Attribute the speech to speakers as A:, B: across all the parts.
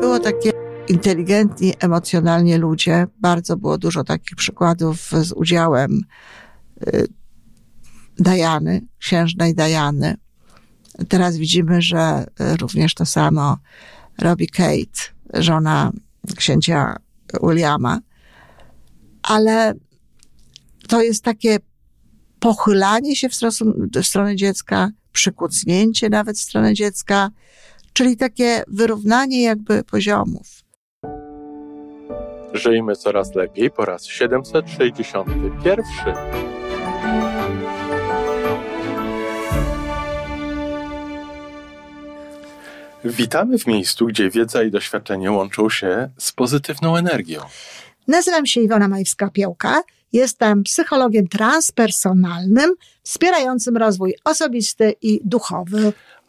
A: było takie inteligentni emocjonalnie ludzie. Bardzo było dużo takich przykładów z udziałem y, Dajany, księżnej Dajany. Teraz widzimy, że również to samo robi Kate, żona księcia Williama. Ale to jest takie pochylanie się w stronę dziecka, przykucnięcie nawet w stronę dziecka, czyli takie wyrównanie jakby poziomów.
B: Żyjmy coraz lepiej po raz 761. Witamy w miejscu, gdzie wiedza i doświadczenie łączą się z pozytywną energią.
C: Nazywam się Iwona Majwska-Piołka. Jestem psychologiem transpersonalnym, wspierającym rozwój osobisty i duchowy.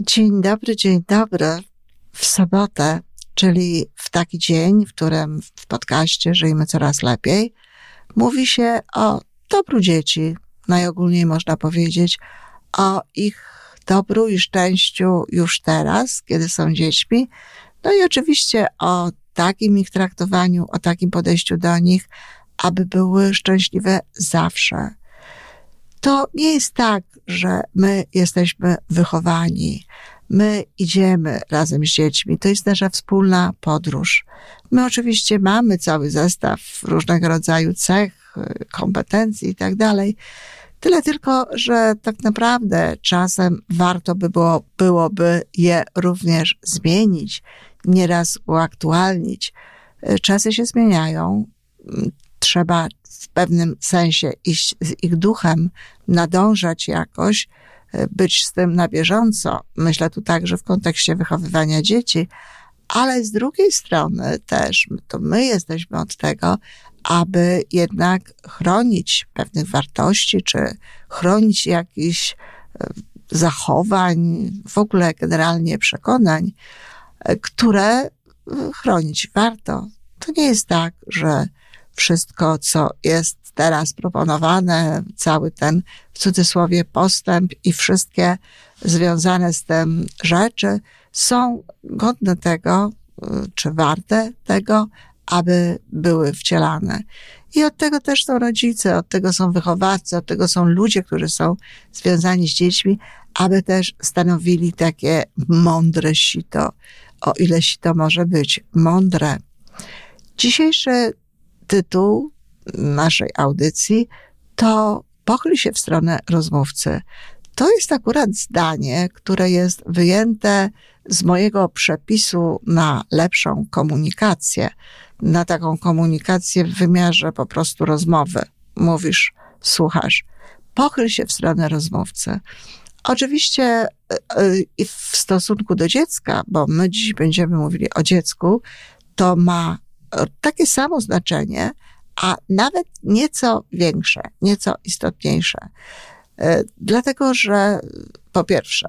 A: Dzień dobry, dzień dobry. W sobotę, czyli w taki dzień, w którym w podcaście Żyjmy Coraz Lepiej, mówi się o dobru dzieci, najogólniej można powiedzieć, o ich dobru i szczęściu już teraz, kiedy są dziećmi. No i oczywiście o takim ich traktowaniu, o takim podejściu do nich, aby były szczęśliwe zawsze. To nie jest tak, że my jesteśmy wychowani, my idziemy razem z dziećmi, to jest nasza wspólna podróż. My oczywiście mamy cały zestaw różnego rodzaju cech, kompetencji i tak dalej, Tyle tylko, że tak naprawdę czasem warto by było, byłoby je również zmienić, nieraz uaktualnić. Czasy się zmieniają. Trzeba w pewnym sensie iść z ich duchem, nadążać jakoś, być z tym na bieżąco. Myślę tu także w kontekście wychowywania dzieci, ale z drugiej strony też to my jesteśmy od tego, aby jednak chronić pewnych wartości, czy chronić jakichś e, zachowań, w ogóle generalnie przekonań, e, które e, chronić warto. To nie jest tak, że wszystko, co jest teraz proponowane, cały ten w cudzysłowie postęp i wszystkie związane z tym rzeczy są godne tego, czy warte tego, aby były wcielane. I od tego też są rodzice, od tego są wychowawcy, od tego są ludzie, którzy są związani z dziećmi, aby też stanowili takie mądre sito, o ile sito może być mądre. Dzisiejszy tytuł naszej audycji to pochyl się w stronę rozmówcy. To jest akurat zdanie, które jest wyjęte z mojego przepisu na lepszą komunikację, na taką komunikację w wymiarze po prostu rozmowy. Mówisz, słuchasz. Pochyl się w stronę rozmówcy. Oczywiście e, e, w stosunku do dziecka, bo my dziś będziemy mówili o dziecku, to ma takie samo znaczenie, a nawet nieco większe, nieco istotniejsze. E, dlatego, że po pierwsze,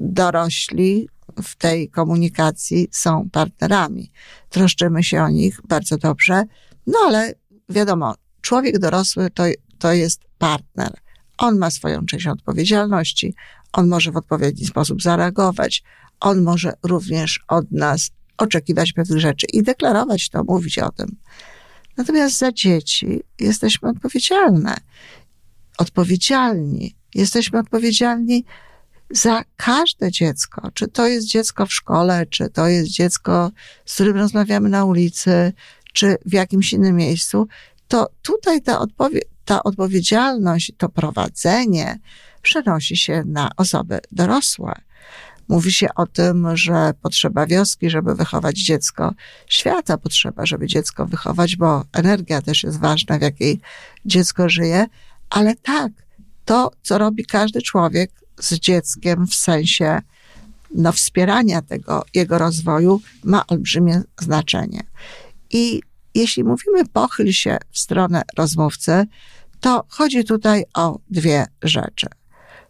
A: dorośli w tej komunikacji są partnerami. Troszczymy się o nich bardzo dobrze, no ale wiadomo, człowiek dorosły to, to jest partner. On ma swoją część odpowiedzialności, on może w odpowiedni sposób zareagować, on może również od nas oczekiwać pewnych rzeczy i deklarować to, mówić o tym. Natomiast za dzieci jesteśmy odpowiedzialne, odpowiedzialni. Jesteśmy odpowiedzialni za każde dziecko, czy to jest dziecko w szkole, czy to jest dziecko, z którym rozmawiamy na ulicy, czy w jakimś innym miejscu, to tutaj ta, odpowie ta odpowiedzialność, to prowadzenie przenosi się na osoby dorosłe. Mówi się o tym, że potrzeba wioski, żeby wychować dziecko. Świata potrzeba, żeby dziecko wychować, bo energia też jest ważna, w jakiej dziecko żyje. Ale tak, to, co robi każdy człowiek, z dzieckiem w sensie no, wspierania tego jego rozwoju ma olbrzymie znaczenie. I jeśli mówimy pochyl się w stronę rozmówcy, to chodzi tutaj o dwie rzeczy.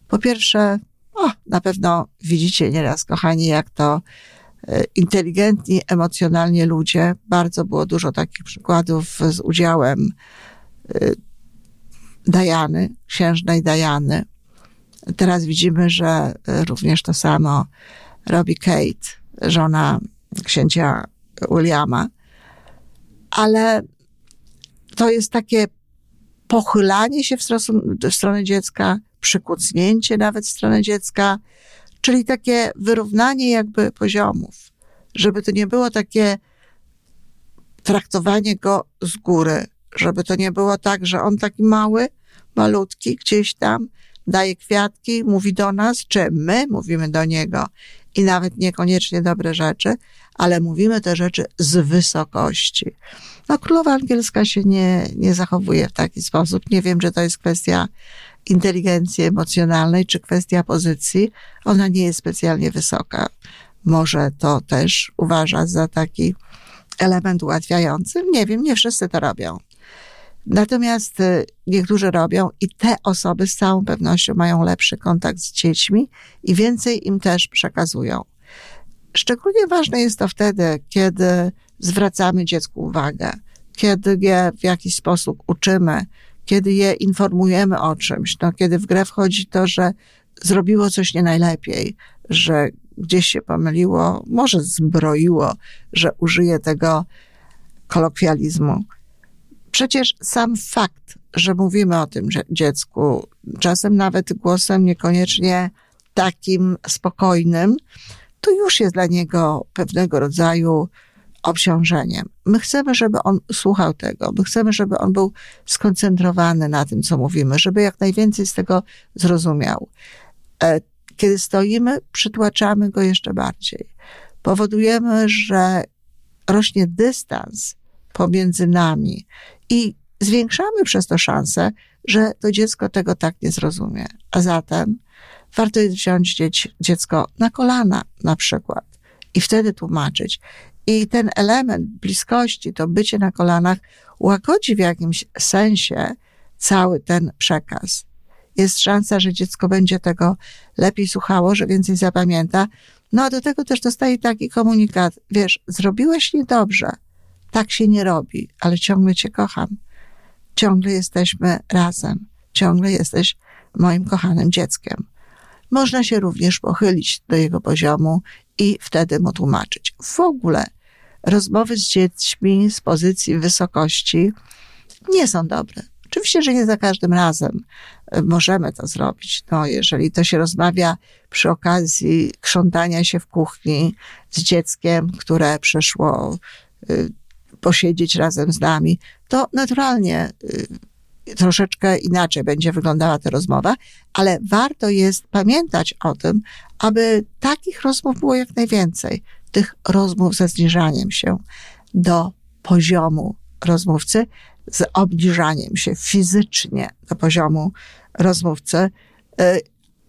A: Po pierwsze, o, na pewno widzicie nieraz, kochani, jak to e, inteligentni emocjonalnie ludzie, bardzo było dużo takich przykładów z udziałem e, Dajany, księżnej Dajany. Teraz widzimy, że e, również to samo robi Kate, żona księcia Williama. Ale to jest takie pochylanie się w, w stronę dziecka, przykucnięcie nawet w stronę dziecka, czyli takie wyrównanie jakby poziomów, żeby to nie było takie traktowanie go z góry, żeby to nie było tak, że on taki mały, malutki gdzieś tam daje kwiatki, mówi do nas, czy my mówimy do niego i nawet niekoniecznie dobre rzeczy, ale mówimy te rzeczy z wysokości. No, królowa angielska się nie, nie zachowuje w taki sposób. Nie wiem, czy to jest kwestia inteligencji emocjonalnej, czy kwestia pozycji. Ona nie jest specjalnie wysoka. Może to też uważa za taki element ułatwiający. Nie wiem, nie wszyscy to robią. Natomiast y, niektórzy robią i te osoby z całą pewnością mają lepszy kontakt z dziećmi i więcej im też przekazują. Szczególnie ważne jest to wtedy, kiedy zwracamy dziecku uwagę, kiedy je w jakiś sposób uczymy, kiedy je informujemy o czymś, no, kiedy w grę wchodzi to, że zrobiło coś nie najlepiej, że gdzieś się pomyliło, może zbroiło, że użyje tego kolokwializmu. Przecież sam fakt, że mówimy o tym dziecku, czasem nawet głosem niekoniecznie takim spokojnym, to już jest dla niego pewnego rodzaju obciążeniem. My chcemy, żeby on słuchał tego, my chcemy, żeby on był skoncentrowany na tym, co mówimy, żeby jak najwięcej z tego zrozumiał. E, kiedy stoimy, przytłaczamy go jeszcze bardziej. Powodujemy, że rośnie dystans pomiędzy nami i zwiększamy przez to szansę, że to dziecko tego tak nie zrozumie. A zatem warto jest wziąć dziecko na kolana na przykład i wtedy tłumaczyć. I ten element bliskości, to bycie na kolanach, łagodzi w jakimś sensie cały ten przekaz. Jest szansa, że dziecko będzie tego lepiej słuchało, że więcej zapamięta. No a do tego też dostaje taki komunikat, wiesz, zrobiłeś niedobrze, tak się nie robi, ale ciągle cię kocham. Ciągle jesteśmy razem, ciągle jesteś moim kochanym dzieckiem. Można się również pochylić do jego poziomu i wtedy mu tłumaczyć. W ogóle rozmowy z dziećmi z pozycji wysokości nie są dobre. Oczywiście, że nie za każdym razem e, możemy to zrobić. No, jeżeli to się rozmawia przy okazji krzątania się w kuchni z dzieckiem, które przyszło y, posiedzieć razem z nami, to naturalnie y, troszeczkę inaczej będzie wyglądała ta rozmowa, ale warto jest pamiętać o tym, aby takich rozmów było jak najwięcej tych rozmów ze zniżaniem się do poziomu rozmówcy, z obniżaniem się fizycznie do poziomu rozmówcy, y,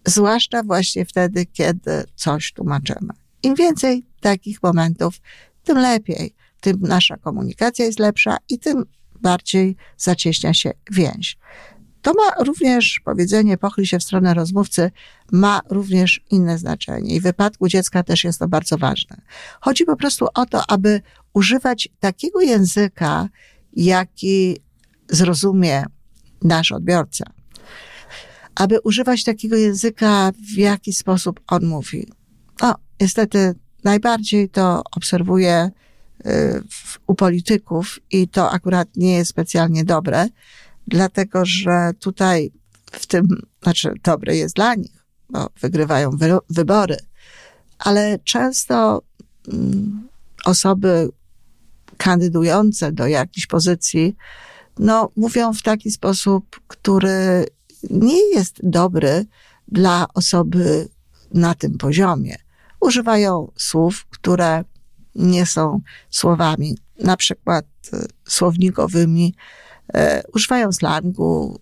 A: zwłaszcza właśnie wtedy, kiedy coś tłumaczymy. Im więcej takich momentów, tym lepiej, tym nasza komunikacja jest lepsza i tym bardziej zacieśnia się więź. To ma również powiedzenie pochyl się w stronę rozmówcy, ma również inne znaczenie. I w wypadku dziecka też jest to bardzo ważne. Chodzi po prostu o to, aby używać takiego języka, jaki zrozumie nasz odbiorca. Aby używać takiego języka, w jaki sposób on mówi. O, niestety najbardziej to obserwuję y, u polityków i to akurat nie jest specjalnie dobre, dlatego że tutaj w tym, znaczy dobre jest dla nich, bo wygrywają wy, wybory, ale często mm, osoby kandydujące do jakiejś pozycji, no, mówią w taki sposób, który nie jest dobry dla osoby na tym poziomie. Używają słów, które nie są słowami, na przykład e, słownikowymi, używają slangu,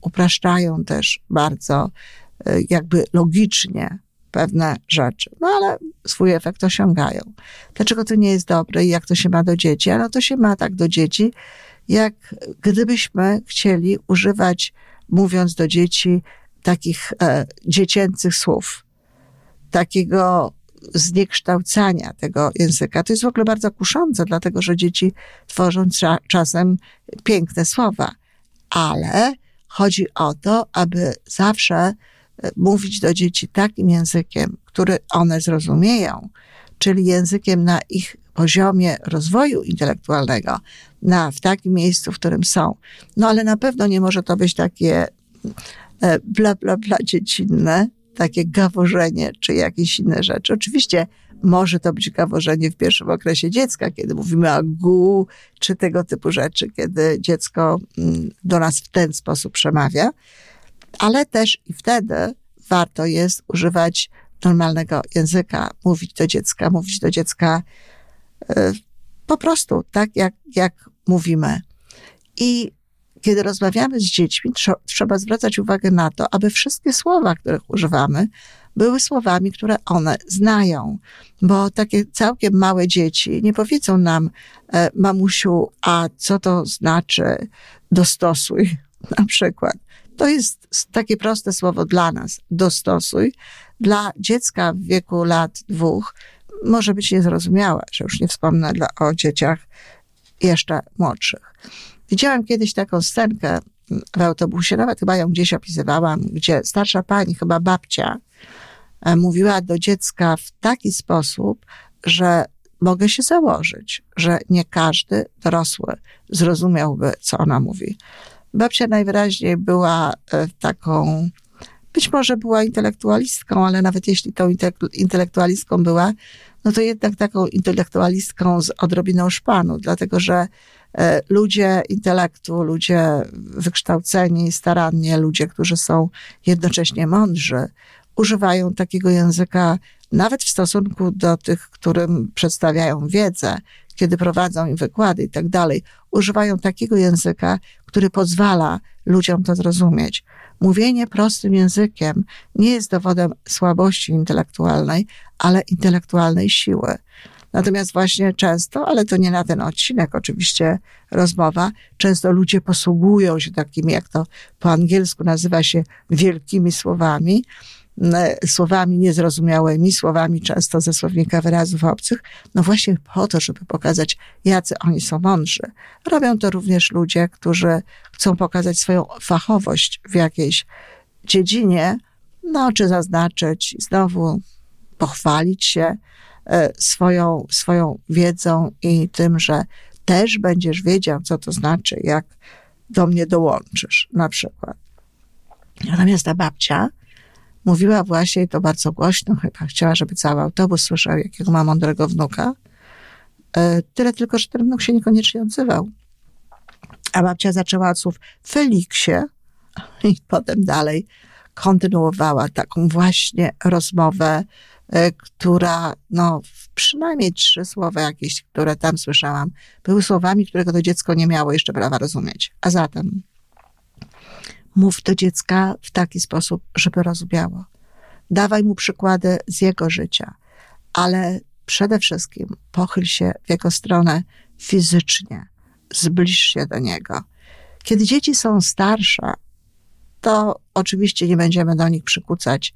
A: upraszczają też bardzo, e, jakby logicznie pewne rzeczy. No ale swój efekt osiągają. Dlaczego to nie jest dobre i jak to się ma do dzieci? No to się ma tak do dzieci, jak gdybyśmy chcieli używać, mówiąc do dzieci, takich e, dziecięcych słów, takiego zniekształcania tego języka. To jest w ogóle bardzo kuszące, dlatego że dzieci tworzą czasem piękne słowa, ale chodzi o to, aby zawsze e, mówić do dzieci takim językiem, który one zrozumieją, czyli językiem na ich poziomie rozwoju intelektualnego, na, w takim miejscu, w którym są. No ale na pewno nie może to być takie e, bla, bla, bla dziecinne, takie gaworzenie czy jakieś inne rzeczy. Oczywiście może to być gaworzenie w pierwszym okresie dziecka, kiedy mówimy o gu, czy tego typu rzeczy, kiedy dziecko mm, do nas w ten sposób przemawia, ale też i wtedy warto jest używać normalnego języka, mówić do dziecka, mówić do dziecka e, po prostu tak, jak, jak mówimy. I kiedy rozmawiamy z dziećmi, trzeba zwracać uwagę na to, aby wszystkie słowa, których używamy, były słowami, które one znają. Bo takie całkiem małe dzieci nie powiedzą nam, e, mamusiu, a co to znaczy dostosuj, na przykład. To jest takie proste słowo dla nas, dostosuj. Dla dziecka w wieku lat dwóch może być niezrozumiałe, że już nie wspomnę dla, o dzieciach jeszcze młodszych. Widziałam kiedyś taką scenkę w autobusie, nawet chyba ją gdzieś opisywałam, gdzie starsza pani, chyba babcia, e, mówiła do dziecka w taki sposób, że mogę się założyć, że nie każdy dorosły zrozumiałby, co ona mówi. Babcia najwyraźniej była e, taką, być może była intelektualistką, ale nawet jeśli tą intelektualistką była, no to jednak taką intelektualistką z odrobiną szpanu, dlatego że ludzie intelektu, ludzie wykształceni starannie, ludzie, którzy są jednocześnie mądrzy, używają takiego języka nawet w stosunku do tych, którym przedstawiają wiedzę, kiedy prowadzą im wykłady i tak dalej, używają takiego języka, który pozwala ludziom to zrozumieć. Mówienie prostym językiem nie jest dowodem słabości intelektualnej, ale intelektualnej siły. Natomiast właśnie często, ale to nie na ten odcinek oczywiście rozmowa, często ludzie posługują się takimi, jak to po angielsku nazywa się, wielkimi słowami, słowami niezrozumiałymi, słowami często ze słownika wyrazów obcych, no właśnie po to, żeby pokazać, jacy oni są mądrzy. Robią to również ludzie, którzy chcą pokazać swoją fachowość w jakiejś dziedzinie, no czy zaznaczyć, znowu pochwalić się, E, swoją, swoją wiedzą i tym, że też będziesz wiedział, co to znaczy, jak do mnie dołączysz, na przykład. Natomiast ta babcia mówiła właśnie, to bardzo głośno chyba, chciała, żeby cały autobus słyszał, jakiego ma mądrego wnuka. E, tyle tylko, że ten wnuk się niekoniecznie odzywał. A babcia zaczęła od słów Feliksie i potem dalej kontynuowała taką właśnie rozmowę E, która, no, przynajmniej trzy słowa jakieś, które tam słyszałam, były słowami, którego to dziecko nie miało jeszcze prawa rozumieć. A zatem mów do dziecka w taki sposób, żeby rozumiało. Dawaj mu przykłady z jego życia, ale przede wszystkim pochyl się w jego stronę fizycznie, zbliż się do niego. Kiedy dzieci są starsze, to oczywiście nie będziemy do nich przykucać,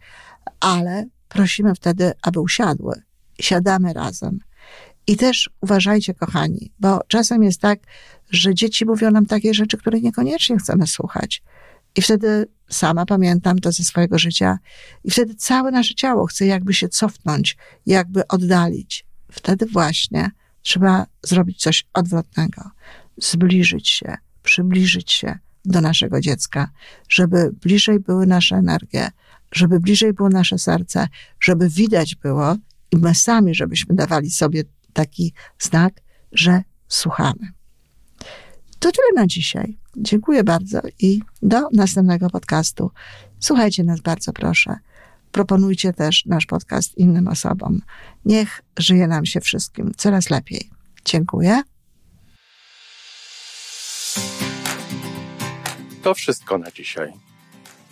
A: ale prosimy wtedy, aby usiadły. Siadamy razem. I też uważajcie, kochani, bo czasem jest tak, że dzieci mówią nam takie rzeczy, które niekoniecznie chcemy słuchać. I wtedy sama pamiętam to ze swojego życia, i wtedy całe nasze ciało chce jakby się cofnąć, jakby oddalić. Wtedy właśnie trzeba zrobić coś odwrotnego. Zbliżyć się, przybliżyć się do naszego dziecka, żeby bliżej były nasze energie, żeby bliżej było nasze serce, żeby widać było i my sami, żebyśmy dawali sobie taki znak, że słuchamy. To tyle na dzisiaj. Dziękuję bardzo i do następnego podcastu. Słuchajcie nas bardzo proszę. Proponujcie też nasz podcast innym osobom. Niech żyje nam się wszystkim coraz lepiej. Dziękuję.
B: To wszystko na dzisiaj.